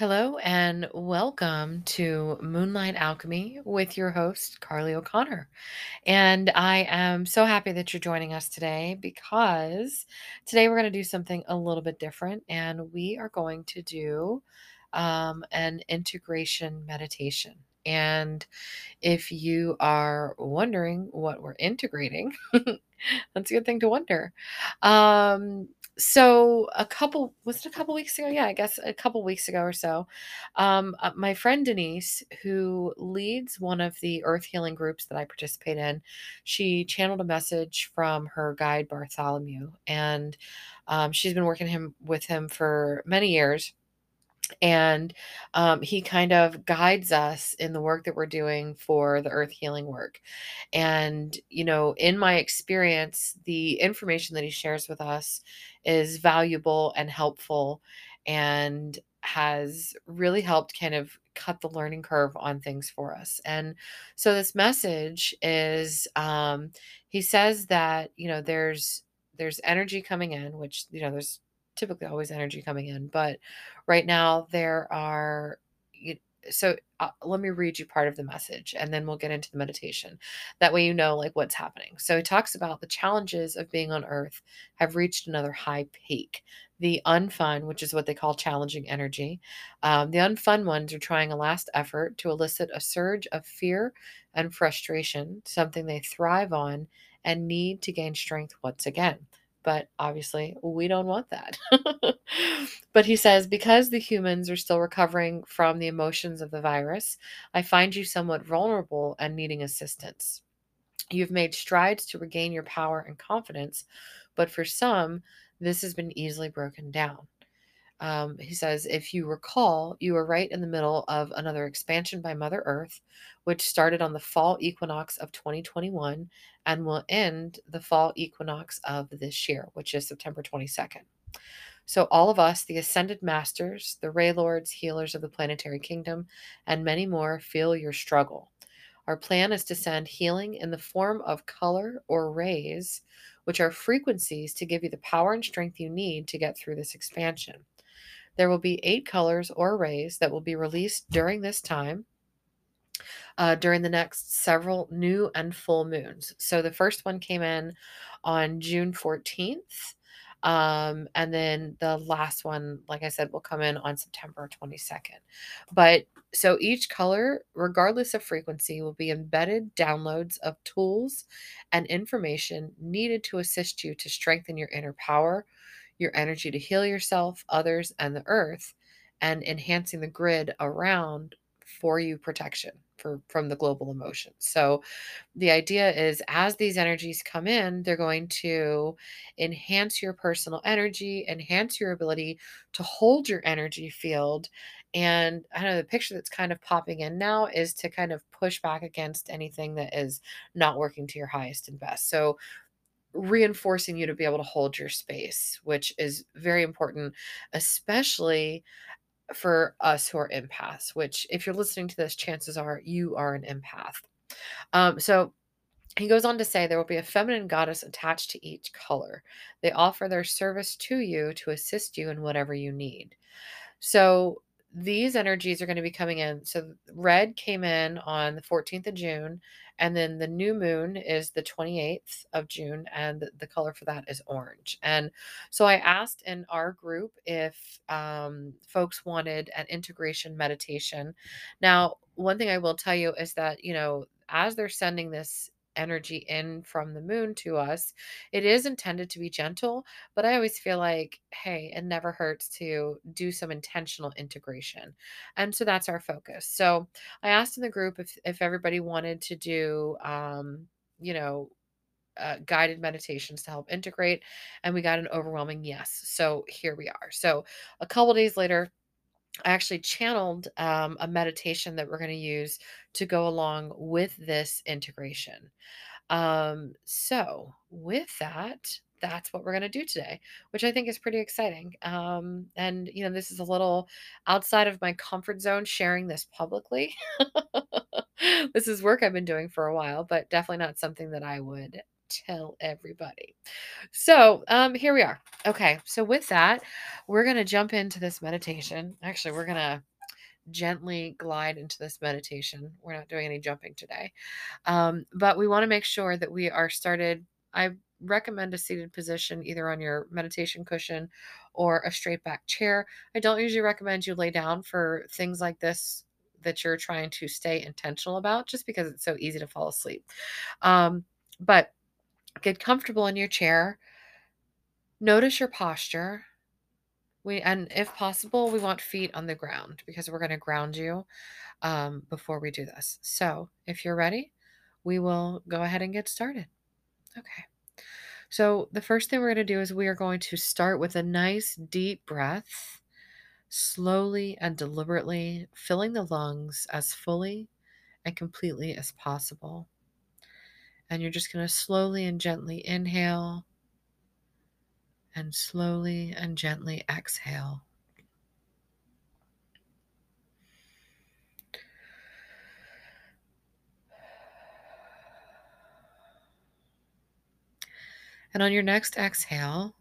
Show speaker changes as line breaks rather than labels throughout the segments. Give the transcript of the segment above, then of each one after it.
Hello and welcome to Moonlight Alchemy with your host, Carly O'Connor. And I am so happy that you're joining us today because today we're going to do something a little bit different and we are going to do um, an integration meditation. And if you are wondering what we're integrating, that's a good thing to wonder. Um, so a couple was it a couple weeks ago? Yeah, I guess a couple weeks ago or so. Um, uh, my friend Denise, who leads one of the earth healing groups that I participate in, she channeled a message from her guide Bartholomew, and um, she's been working him with him for many years and um, he kind of guides us in the work that we're doing for the earth healing work. And you know in my experience the information that he shares with us is valuable and helpful and has really helped kind of cut the learning curve on things for us. And so this message is um he says that you know there's there's energy coming in which you know there's typically always energy coming in, but right now there are so uh, let me read you part of the message and then we'll get into the meditation. That way you know like what's happening. So he talks about the challenges of being on earth have reached another high peak. The unfun, which is what they call challenging energy, um, the unfun ones are trying a last effort to elicit a surge of fear and frustration, something they thrive on and need to gain strength once again. But obviously, we don't want that. but he says, because the humans are still recovering from the emotions of the virus, I find you somewhat vulnerable and needing assistance. You've made strides to regain your power and confidence, but for some, this has been easily broken down. Um, he says, if you recall, you were right in the middle of another expansion by Mother Earth, which started on the fall equinox of 2021 and will end the fall equinox of this year, which is September 22nd. So, all of us, the ascended masters, the ray lords, healers of the planetary kingdom, and many more, feel your struggle. Our plan is to send healing in the form of color or rays, which are frequencies to give you the power and strength you need to get through this expansion. There will be eight colors or rays that will be released during this time. Uh, during the next several new and full moons. So the first one came in on June 14th. Um, and then the last one, like I said, will come in on September 22nd. But so each color, regardless of frequency, will be embedded downloads of tools and information needed to assist you to strengthen your inner power, your energy to heal yourself, others, and the earth, and enhancing the grid around for you protection for from the global emotions. So the idea is as these energies come in, they're going to enhance your personal energy, enhance your ability to hold your energy field. And I know the picture that's kind of popping in now is to kind of push back against anything that is not working to your highest and best. So reinforcing you to be able to hold your space, which is very important, especially for us who are empaths, which, if you're listening to this, chances are you are an empath. Um, so he goes on to say there will be a feminine goddess attached to each color. They offer their service to you to assist you in whatever you need. So these energies are going to be coming in. So red came in on the 14th of June, and then the new moon is the 28th of June, and the, color for that is orange. And so I asked in our group if um, folks wanted an integration meditation. Now, one thing I will tell you is that, you know, as they're sending this energy in from the moon to us. It is intended to be gentle, but I always feel like, hey, it never hurts to do some intentional integration. And so that's our focus. So I asked in the group if, if everybody wanted to do, um, you know, uh, guided meditations to help integrate, and we got an overwhelming yes. So here we are. So a couple days later, I actually channeled um, a meditation that we're going to use to go along with this integration. Um, so, with that, that's what we're going to do today, which I think is pretty exciting. Um, and, you know, this is a little outside of my comfort zone sharing this publicly. this is work I've been doing for a while, but definitely not something that I would tell everybody. So, um, here we are. Okay, so with that, we're going to jump into this meditation. Actually, we're going to gently glide into this meditation. We're not doing any jumping today. Um, but we want to make sure that we are started. I recommend a seated position either on your meditation cushion or a straight back chair. I don't usually recommend you lay down for things like this that you're trying to stay intentional about just because it's so easy to fall asleep. Um, but get comfortable in your chair. Notice your posture. We and if possible, we want feet on the ground because we're going to ground you um, before we do this. So if you're ready, we will go ahead and get started. Okay. So the first thing we're going to do is we are going to start with a nice deep breath, slowly and deliberately filling the lungs as fully and completely as possible. And you're just going to slowly and gently inhale and slowly and gently exhale. And on your next exhale,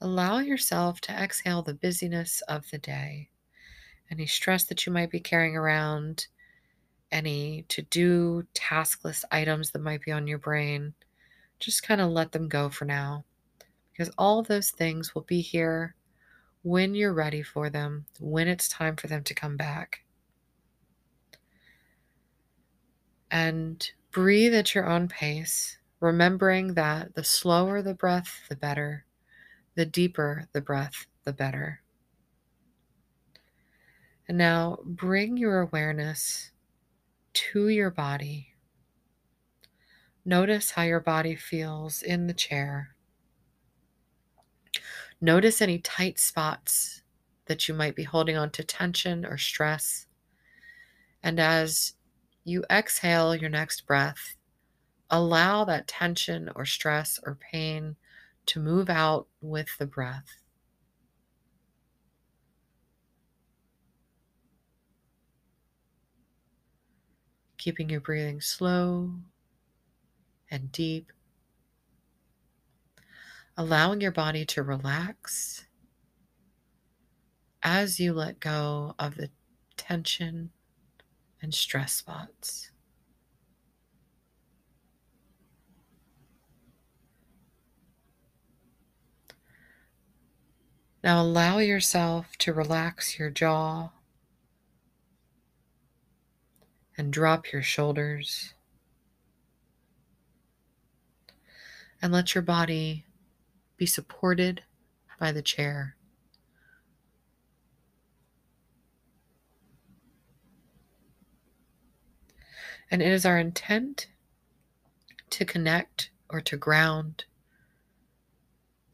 allow yourself to exhale the busyness of the day, any stress that you might be carrying around, any to do taskless items that might be on your brain. Just kind of let them go for now because all those things will be here when you're ready for them, when it's time for them to come back. And breathe at your own pace, remembering that the slower the breath, the better, the deeper the breath, the better. And now bring your awareness to your body. Notice how your body feels in the chair. Notice any tight spots that you might be holding on to tension or stress. And as you exhale your next breath, allow that tension or stress or pain to move out with the breath. Keeping your breathing slow and deep allowing your body to relax as you let go of the tension and stress spots. Now allow yourself to relax your jaw and drop your shoulders. And let your body be supported by the chair. And it is our intent to connect or to ground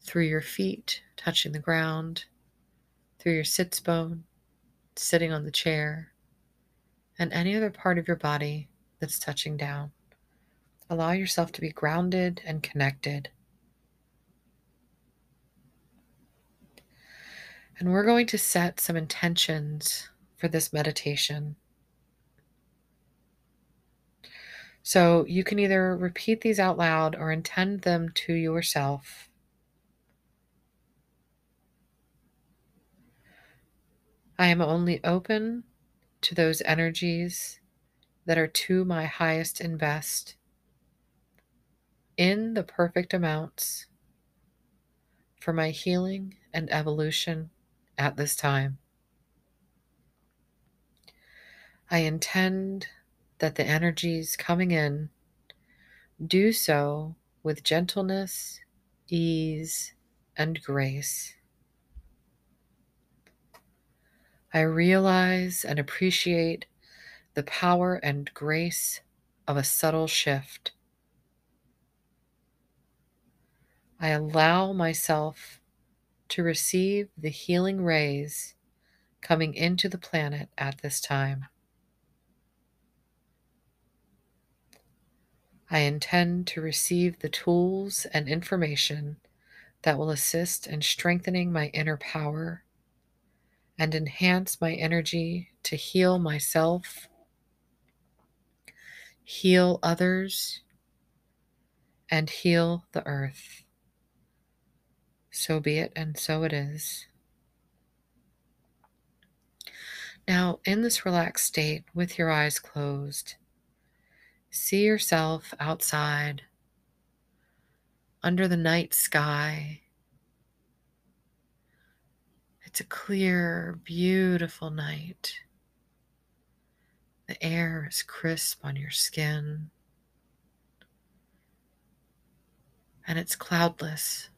through your feet touching the ground, through your sits bone, sitting on the chair, and any other part of your body that's touching down. Allow yourself to be grounded and connected And we're going to set some intentions for this meditation. So you can either repeat these out loud or intend them to yourself. I am only open to those energies that are to my highest and best in the perfect amounts for my healing and evolution at this time. I intend that the energies coming in do so with gentleness, ease, and grace. I realize and appreciate the power and grace of a subtle shift. I allow myself to receive the healing rays coming into the planet at this time. I intend to receive the tools and information that will assist in strengthening my inner power and enhance my energy to heal myself, heal others, and heal the earth. So be it, and so it is. Now, in this relaxed state, with your eyes closed, see yourself outside under the night sky. It's a clear, beautiful night. The air is crisp on your skin, and it's cloudless,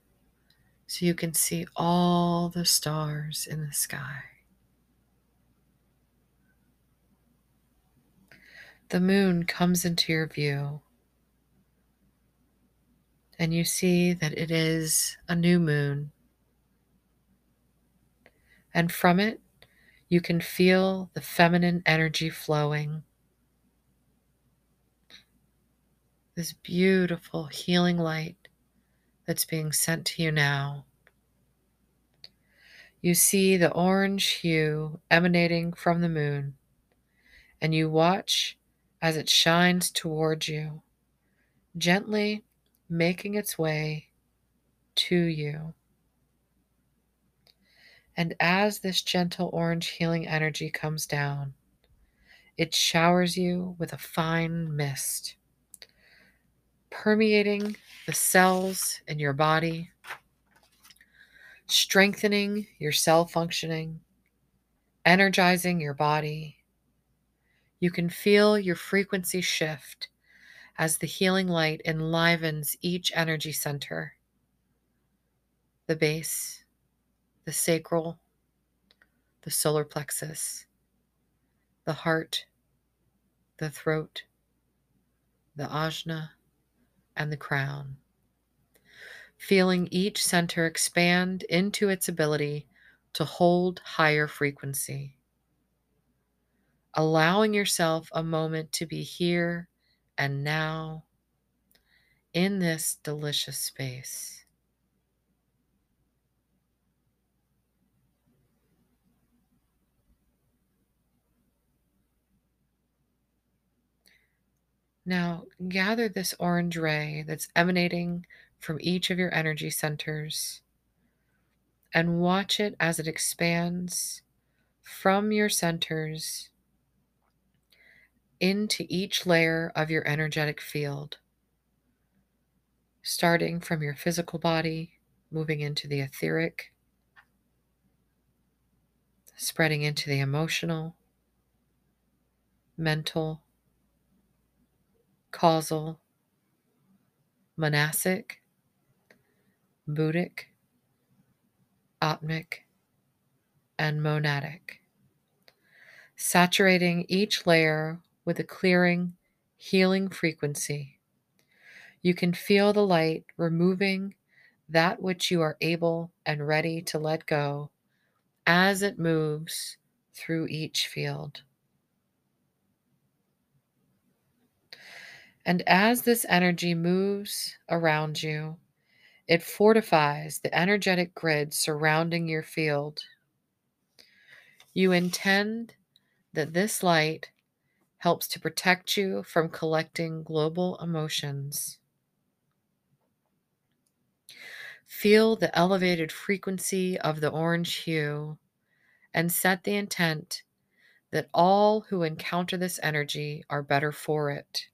so you can see all the stars in the sky. The moon comes into your view, and you see that it is a new moon. And from it, you can feel the feminine energy flowing. This beautiful healing light that's being sent to you now. You see the orange hue emanating from the moon, and you watch as it shines towards you, gently making its way to you. And as this gentle orange healing energy comes down, it showers you with a fine mist, permeating the cells in your body, strengthening your cell functioning, energizing your body. You can feel your frequency shift as the healing light enlivens each energy center the base, the sacral, the solar plexus, the heart, the throat, the ajna, and the crown. Feeling each center expand into its ability to hold higher frequency. Allowing yourself a moment to be here and now in this delicious space. Now, gather this orange ray that's emanating from each of your energy centers and watch it as it expands from your centers into each layer of your energetic field, starting from your physical body, moving into the etheric, spreading into the emotional, mental, causal, monastic, buddhic, atmic, and monadic, saturating each layer with a clearing, healing frequency. You can feel the light removing that which you are able and ready to let go as it moves through each field. And as this energy moves around you, it fortifies the energetic grid surrounding your field. You intend that this light helps to protect you from collecting global emotions. Feel the elevated frequency of the orange hue and set the intent that all who encounter this energy are better for it.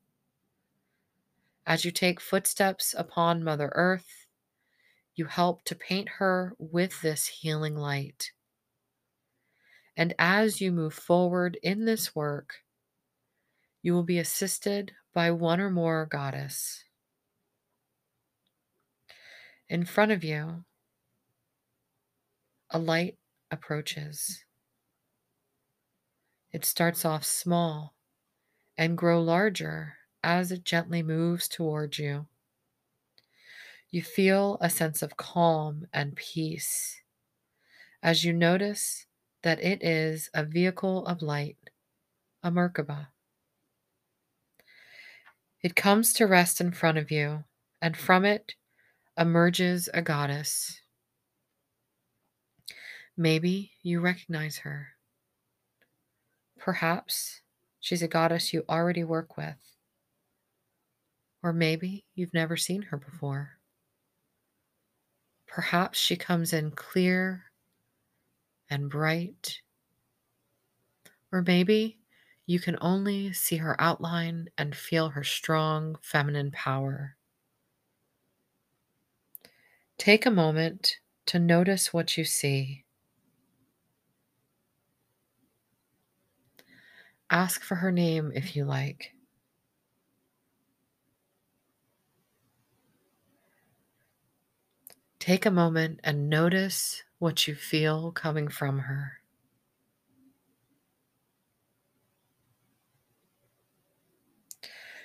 As you take footsteps upon Mother Earth, you help to paint her with this healing light. And as you move forward in this work, you will be assisted by one or more goddess. In front of you, a light approaches. It starts off small and grow larger as it gently moves towards you. You feel a sense of calm and peace as you notice that it is a vehicle of light, a Merkaba. It comes to rest in front of you, and from it emerges a goddess. Maybe you recognize her. Perhaps she's a goddess you already work with. Or maybe you've never seen her before. Perhaps she comes in clear and bright Or maybe you can only see her outline and feel her strong feminine power. Take a moment to notice what you see. Ask for her name if you like. Take a moment and notice what you feel coming from her.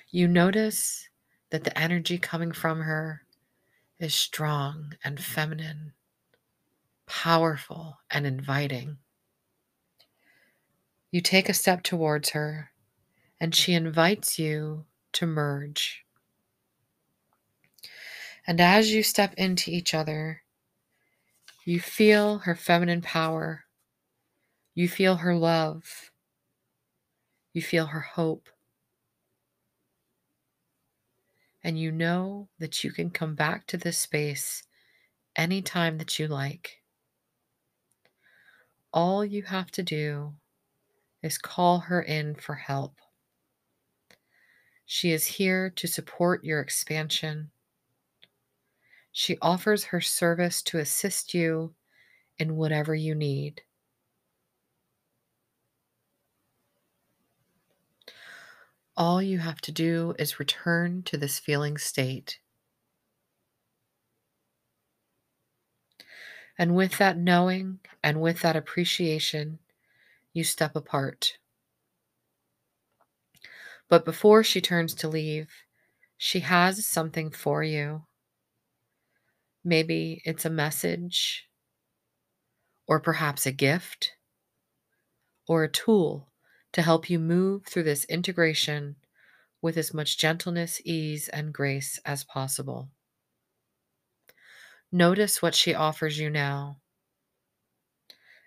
You notice that the energy coming from her is strong and feminine, powerful and inviting. You take a step towards her, and she invites you to merge. And as you step into each other, you feel her feminine power. You feel her love. You feel her hope. And you know that you can come back to this space anytime that you like. All you have to do is call her in for help. She is here to support your expansion. She offers her service to assist you in whatever you need. All you have to do is return to this feeling state. And with that knowing and with that appreciation, you step apart. But before she turns to leave, she has something for you. Maybe it's a message, or perhaps a gift, or a tool to help you move through this integration with as much gentleness, ease, and grace as possible. Notice what she offers you now.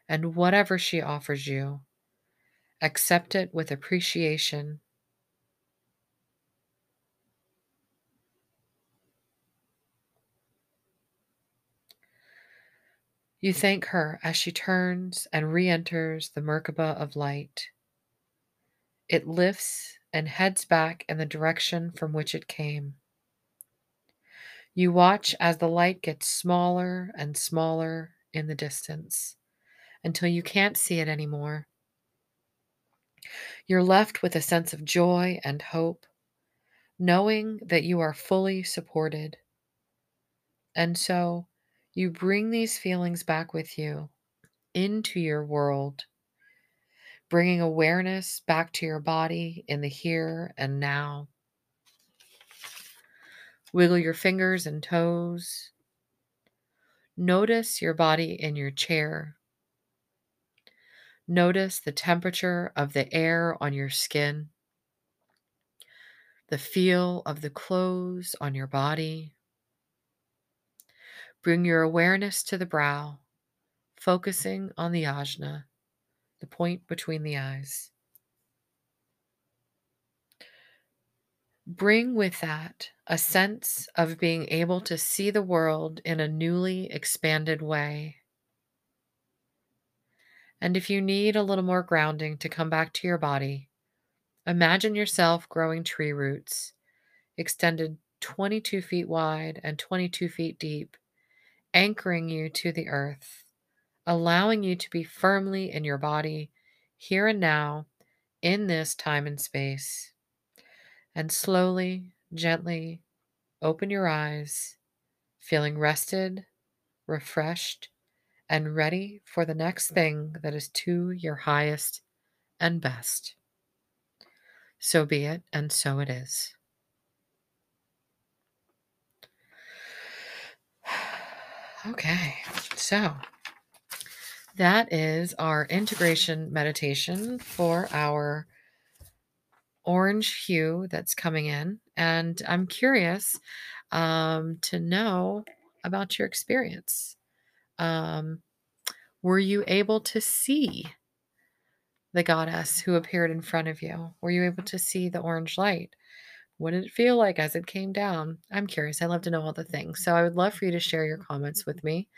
And whatever she offers you, accept it with appreciation You thank her as she turns and re enters the Merkaba of light. It lifts and heads back in the direction from which it came. You watch as the light gets smaller and smaller in the distance until you can't see it anymore. You're left with a sense of joy and hope, knowing that you are fully supported. And so, you bring these feelings back with you into your world, bringing awareness back to your body in the here and now. Wiggle your fingers and toes. Notice your body in your chair. Notice the temperature of the air on your skin, the feel of the clothes on your body. Bring your awareness to the brow, focusing on the ajna, the point between the eyes. Bring with that a sense of being able to see the world in a newly expanded way. And if you need a little more grounding to come back to your body, imagine yourself growing tree roots extended 22 feet wide and 22 feet deep anchoring you to the earth, allowing you to be firmly in your body here and now in this time and space. And slowly, gently open your eyes, feeling rested, refreshed, and ready for the next thing that is to your highest and best. So be it, and so it is. Okay, so that is our integration meditation for our orange hue that's coming in. And I'm curious um, to know about your experience. Um, were you able to see the goddess who appeared in front of you? Were you able to see the orange light? What did it feel like as it came down? I'm curious. I love to know all the things. So I would love for you to share your comments with me.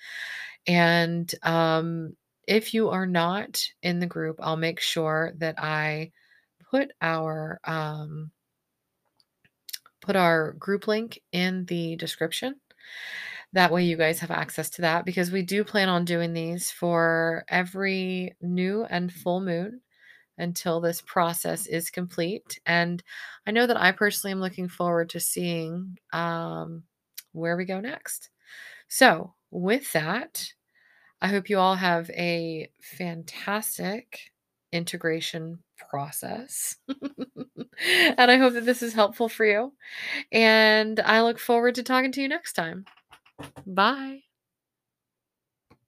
And um, if you are not in the group, I'll make sure that I put our um, put our group link in the description. That way you guys have access to that because we do plan on doing these for every new and full moon until this process is complete. And I know that I personally am looking forward to seeing um, where we go next. So, with that, I hope you all have a fantastic integration process. and I hope that this is helpful for you. And I look forward to talking to you next time. Bye.